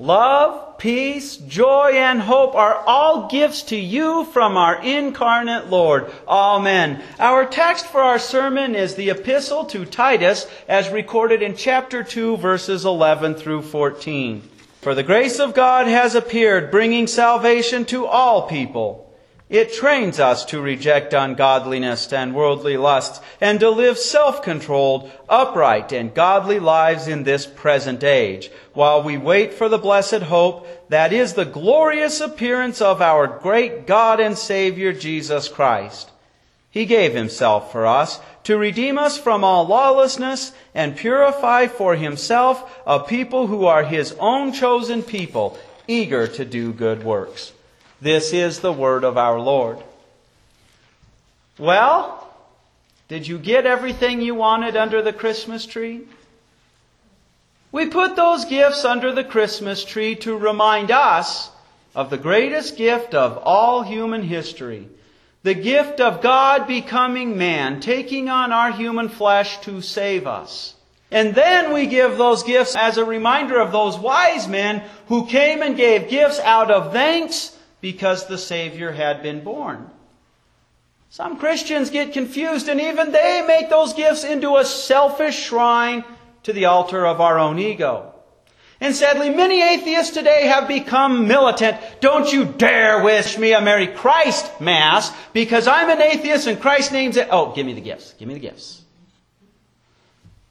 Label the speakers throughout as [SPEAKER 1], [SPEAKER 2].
[SPEAKER 1] Love, peace, joy, and hope are all gifts to you from our incarnate Lord. Amen. Our text for our sermon is the epistle to Titus as recorded in chapter 2 verses 11 through 14. For the grace of God has appeared, bringing salvation to all people it trains us to reject ungodliness and worldly lusts and to live self-controlled, upright, and godly lives in this present age, while we wait for the blessed hope that is the glorious appearance of our great God and Savior Jesus Christ. He gave himself for us to redeem us from all lawlessness and purify for himself a people who are his own chosen people, eager to do good works. This is the word of our Lord. Well, did you get everything you wanted under the Christmas tree? We put those gifts under the Christmas tree to remind us of the greatest gift of all human history. The gift of God becoming man, taking on our human flesh to save us. And then we give those gifts as a reminder of those wise men who came and gave gifts out of thanks because the Savior had been born. Some Christians get confused and even they make those gifts into a selfish shrine to the altar of our own ego. And sadly, many atheists today have become militant. Don't you dare wish me a Merry Christ Mass because I'm an atheist and Christ names it. Oh, give me the gifts. Give me the gifts.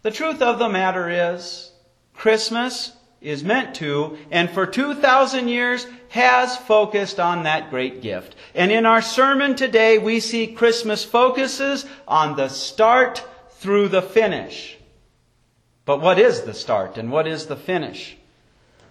[SPEAKER 1] The truth of the matter is, Christmas is meant to, and for 2,000 years has focused on that great gift. And in our sermon today, we see Christmas focuses on the start through the finish. But what is the start and what is the finish?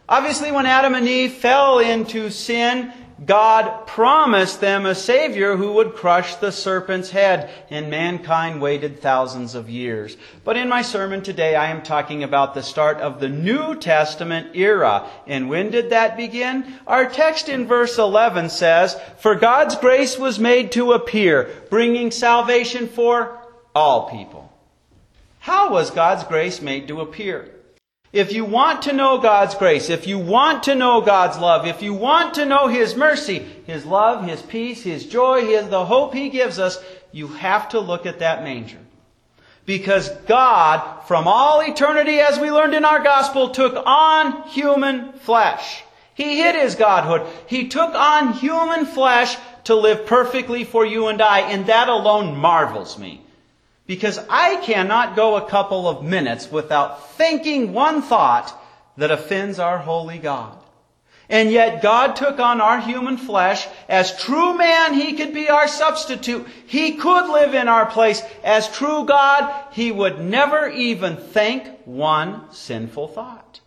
[SPEAKER 1] Obviously, when Adam and Eve fell into sin, God promised them a Savior who would crush the serpent's head, and mankind waited thousands of years. But in my sermon today, I am talking about the start of the New Testament era. And when did that begin? Our text in verse 11 says, For God's grace was made to appear, bringing salvation for all people. How was God's grace made to appear? If you want to know God's grace, if you want to know God's love, if you want to know His mercy, His love, His peace, His joy, His, the hope He gives us, you have to look at that manger. Because God, from all eternity, as we learned in our gospel, took on human flesh. He hid His Godhood. He took on human flesh to live perfectly for you and I, and that alone marvels me. Because I cannot go a couple of minutes without thinking one thought that offends our holy God. And yet God took on our human flesh. As true man, He could be our substitute. He could live in our place. As true God, He would never even think one sinful thought.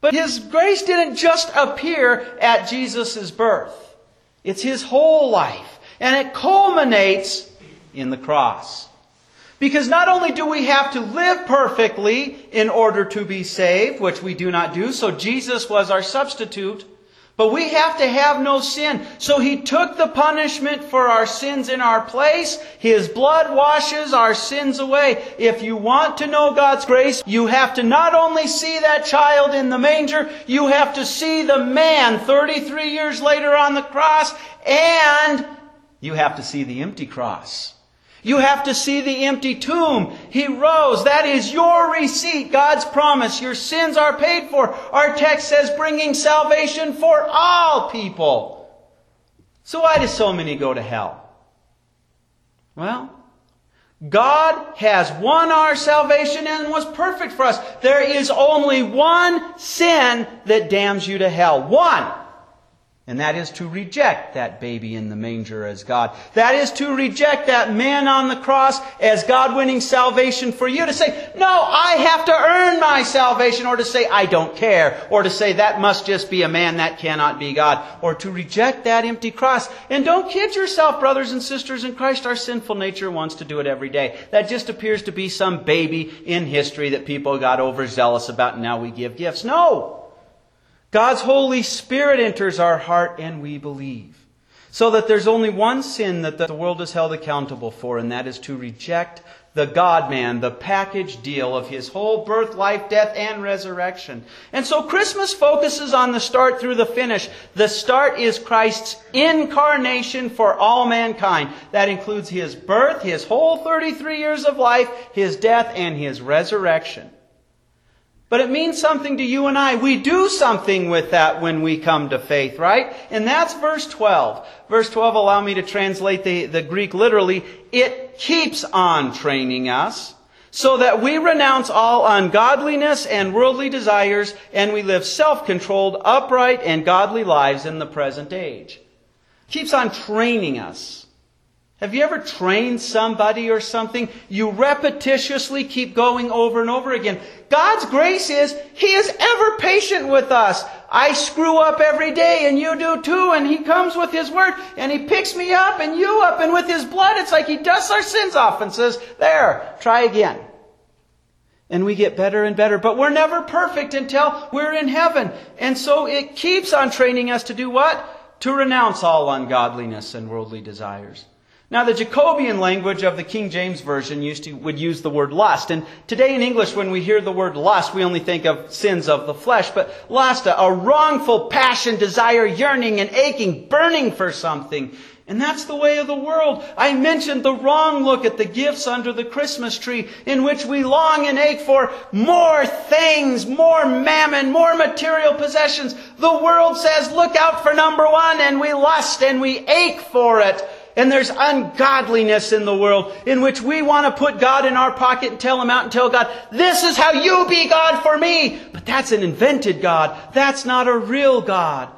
[SPEAKER 1] But His grace didn't just appear at Jesus' birth. It's His whole life. And it culminates in the cross. Because not only do we have to live perfectly in order to be saved, which we do not do, so Jesus was our substitute, but we have to have no sin. So He took the punishment for our sins in our place. His blood washes our sins away. If you want to know God's grace, you have to not only see that child in the manger, you have to see the man 33 years later on the cross, and you have to see the empty cross. You have to see the empty tomb. He rose. That is your receipt, God's promise. Your sins are paid for. Our text says bringing salvation for all people. So why do so many go to hell? Well, God has won our salvation and was perfect for us. There is only one sin that damns you to hell. One. And that is to reject that baby in the manger as God. That is to reject that man on the cross as God winning salvation for you. To say, no, I have to earn my salvation. Or to say, I don't care. Or to say, that must just be a man, that cannot be God. Or to reject that empty cross. And don't kid yourself, brothers and sisters in Christ. Our sinful nature wants to do it every day. That just appears to be some baby in history that people got overzealous about and now we give gifts. No! God's Holy Spirit enters our heart and we believe. So that there's only one sin that the world is held accountable for, and that is to reject the God man, the package deal of his whole birth, life, death, and resurrection. And so Christmas focuses on the start through the finish. The start is Christ's incarnation for all mankind. That includes his birth, his whole 33 years of life, his death, and his resurrection. But it means something to you and I. We do something with that when we come to faith, right? And that's verse 12. Verse 12, allow me to translate the, the Greek literally. It keeps on training us so that we renounce all ungodliness and worldly desires and we live self-controlled, upright, and godly lives in the present age. Keeps on training us. Have you ever trained somebody or something? You repetitiously keep going over and over again. God's grace is, He is ever patient with us. I screw up every day and you do too and He comes with His Word and He picks me up and you up and with His blood it's like He dusts our sins off and says, there, try again. And we get better and better, but we're never perfect until we're in heaven. And so it keeps on training us to do what? To renounce all ungodliness and worldly desires. Now, the Jacobean language of the King James Version used to, would use the word lust. And today in English, when we hear the word lust, we only think of sins of the flesh. But lust, a wrongful passion, desire, yearning, and aching, burning for something. And that's the way of the world. I mentioned the wrong look at the gifts under the Christmas tree, in which we long and ache for more things, more mammon, more material possessions. The world says, look out for number one, and we lust and we ache for it and there's ungodliness in the world in which we want to put God in our pocket and tell him out and tell God, this is how you be God for me. But that's an invented God. That's not a real God.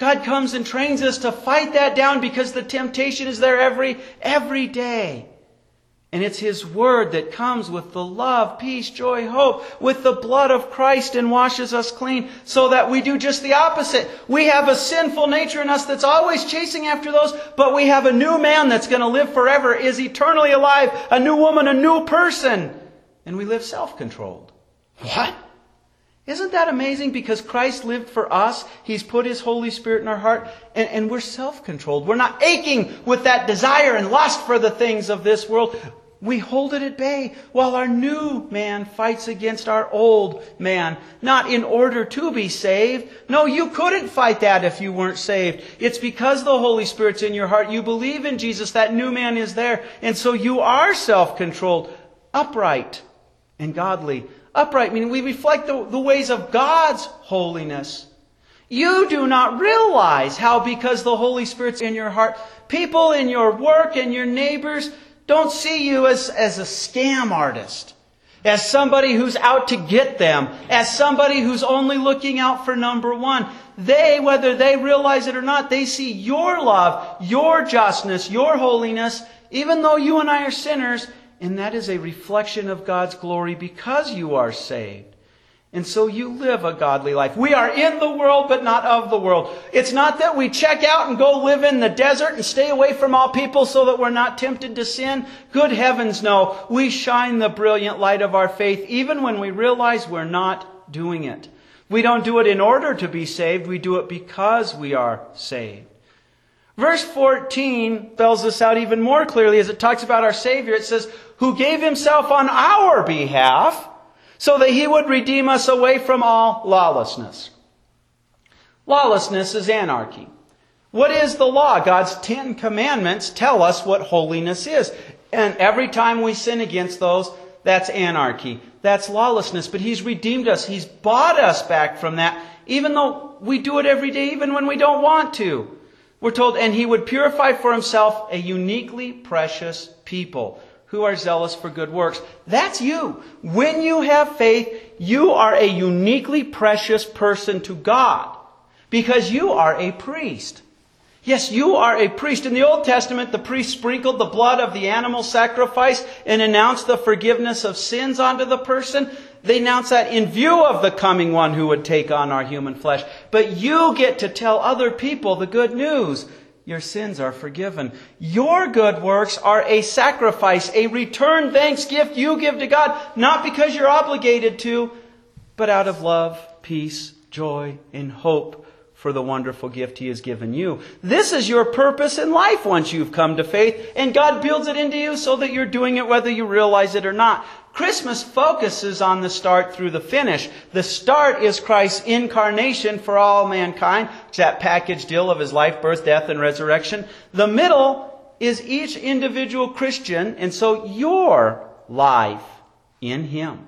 [SPEAKER 1] God comes and trains us to fight that down because the temptation is there every, every day. And it's His Word that comes with the love, peace, joy, hope, with the blood of Christ and washes us clean so that we do just the opposite. We have a sinful nature in us that's always chasing after those, but we have a new man that's going to live forever, is eternally alive, a new woman, a new person. And we live self-controlled. What? Isn't that amazing? Because Christ lived for us. He's put His Holy Spirit in our heart, and, and we're self-controlled. We're not aching with that desire and lust for the things of this world. We hold it at bay while our new man fights against our old man, not in order to be saved. No, you couldn't fight that if you weren't saved. It's because the Holy Spirit's in your heart. You believe in Jesus. That new man is there. And so you are self-controlled, upright, and godly. Upright meaning we reflect the, the ways of God's holiness. You do not realize how because the Holy Spirit's in your heart, people in your work and your neighbors, don't see you as, as a scam artist, as somebody who's out to get them, as somebody who's only looking out for number one. They, whether they realize it or not, they see your love, your justness, your holiness, even though you and I are sinners, and that is a reflection of God's glory because you are saved. And so you live a godly life. We are in the world, but not of the world. It's not that we check out and go live in the desert and stay away from all people so that we're not tempted to sin. Good heavens, no. We shine the brilliant light of our faith even when we realize we're not doing it. We don't do it in order to be saved. We do it because we are saved. Verse 14 spells this out even more clearly as it talks about our Savior. It says, who gave himself on our behalf so that he would redeem us away from all lawlessness. Lawlessness is anarchy. What is the law? God's Ten Commandments tell us what holiness is. And every time we sin against those, that's anarchy. That's lawlessness. But He's redeemed us. He's bought us back from that, even though we do it every day, even when we don't want to. We're told, and He would purify for Himself a uniquely precious people who are zealous for good works. That's you. When you have faith, you are a uniquely precious person to God because you are a priest. Yes, you are a priest. In the Old Testament, the priest sprinkled the blood of the animal sacrifice and announced the forgiveness of sins onto the person. They announce that in view of the coming one who would take on our human flesh. But you get to tell other people the good news your sins are forgiven. Your good works are a sacrifice, a return thanks gift you give to God, not because you're obligated to, but out of love, peace, joy, and hope for the wonderful gift He has given you. This is your purpose in life once you've come to faith, and God builds it into you so that you're doing it whether you realize it or not. Christmas focuses on the start through the finish. The start is Christ's incarnation for all mankind. That package deal of His life, birth, death, and resurrection. The middle is each individual Christian, and so your life in Him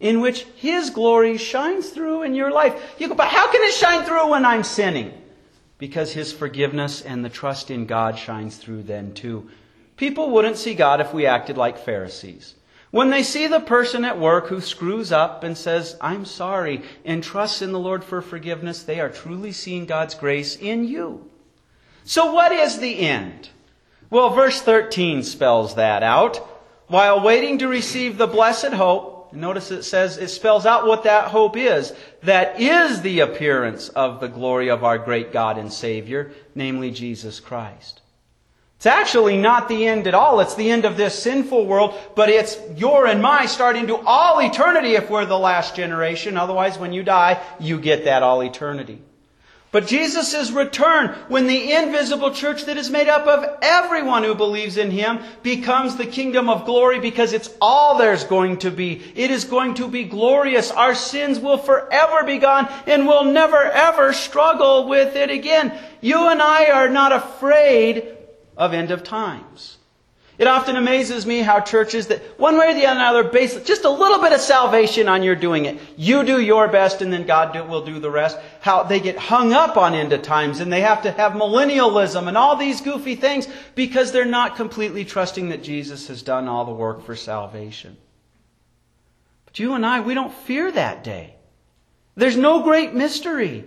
[SPEAKER 1] in which His glory shines through in your life. You go, but how can it shine through when I'm sinning? Because His forgiveness and the trust in God shines through then too. People wouldn't see God if we acted like Pharisees. When they see the person at work who screws up and says, I'm sorry, and trusts in the Lord for forgiveness, they are truly seeing God's grace in you. So what is the end? Well, verse 13 spells that out. While waiting to receive the blessed hope, Notice it says, it spells out what that hope is. That is the appearance of the glory of our great God and Savior, namely Jesus Christ. It's actually not the end at all. It's the end of this sinful world, but it's your and my starting to all eternity if we're the last generation. Otherwise, when you die, you get that all eternity. But Jesus' return, when the invisible church that is made up of everyone who believes in Him becomes the kingdom of glory because it's all there's going to be. It is going to be glorious. Our sins will forever be gone and we'll never ever struggle with it again. You and I are not afraid of end of times. It often amazes me how churches that one way or the other base just a little bit of salvation on your doing it. You do your best and then God do, will do the rest. How they get hung up on end of times and they have to have millennialism and all these goofy things because they're not completely trusting that Jesus has done all the work for salvation. But you and I, we don't fear that day. There's no great mystery.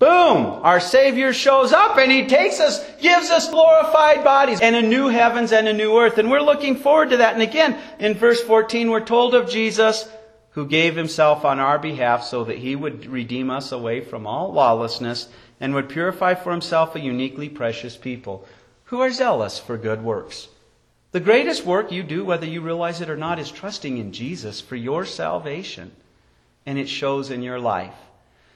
[SPEAKER 1] Boom! Our Savior shows up and He takes us, gives us glorified bodies and a new heavens and a new earth. And we're looking forward to that. And again, in verse 14, we're told of Jesus who gave Himself on our behalf so that He would redeem us away from all lawlessness and would purify for Himself a uniquely precious people who are zealous for good works. The greatest work you do, whether you realize it or not, is trusting in Jesus for your salvation. And it shows in your life.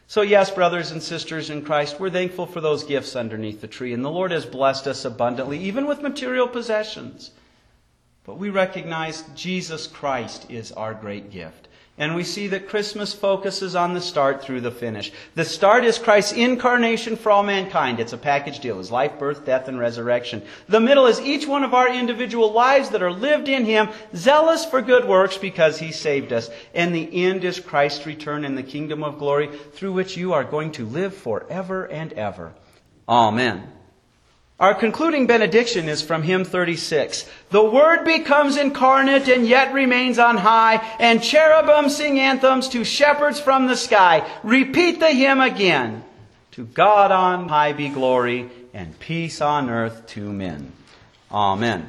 [SPEAKER 1] So, yes, brothers and sisters in Christ, we're thankful for those gifts underneath the tree, and the Lord has blessed us abundantly, even with material possessions. But we recognize Jesus Christ is our great gift. And we see that Christmas focuses on the start through the finish. The start is Christ's incarnation for all mankind. It's a package deal. His life, birth, death, and resurrection. The middle is each one of our individual lives that are lived in Him, zealous for good works because He saved us. And the end is Christ's return in the kingdom of glory through which you are going to live forever and ever. Amen. Our concluding benediction is from hymn 36. The Word becomes incarnate and yet remains on high, and cherubim sing anthems to shepherds from the sky. Repeat the hymn again. To God on high be glory, and peace on earth to men. Amen.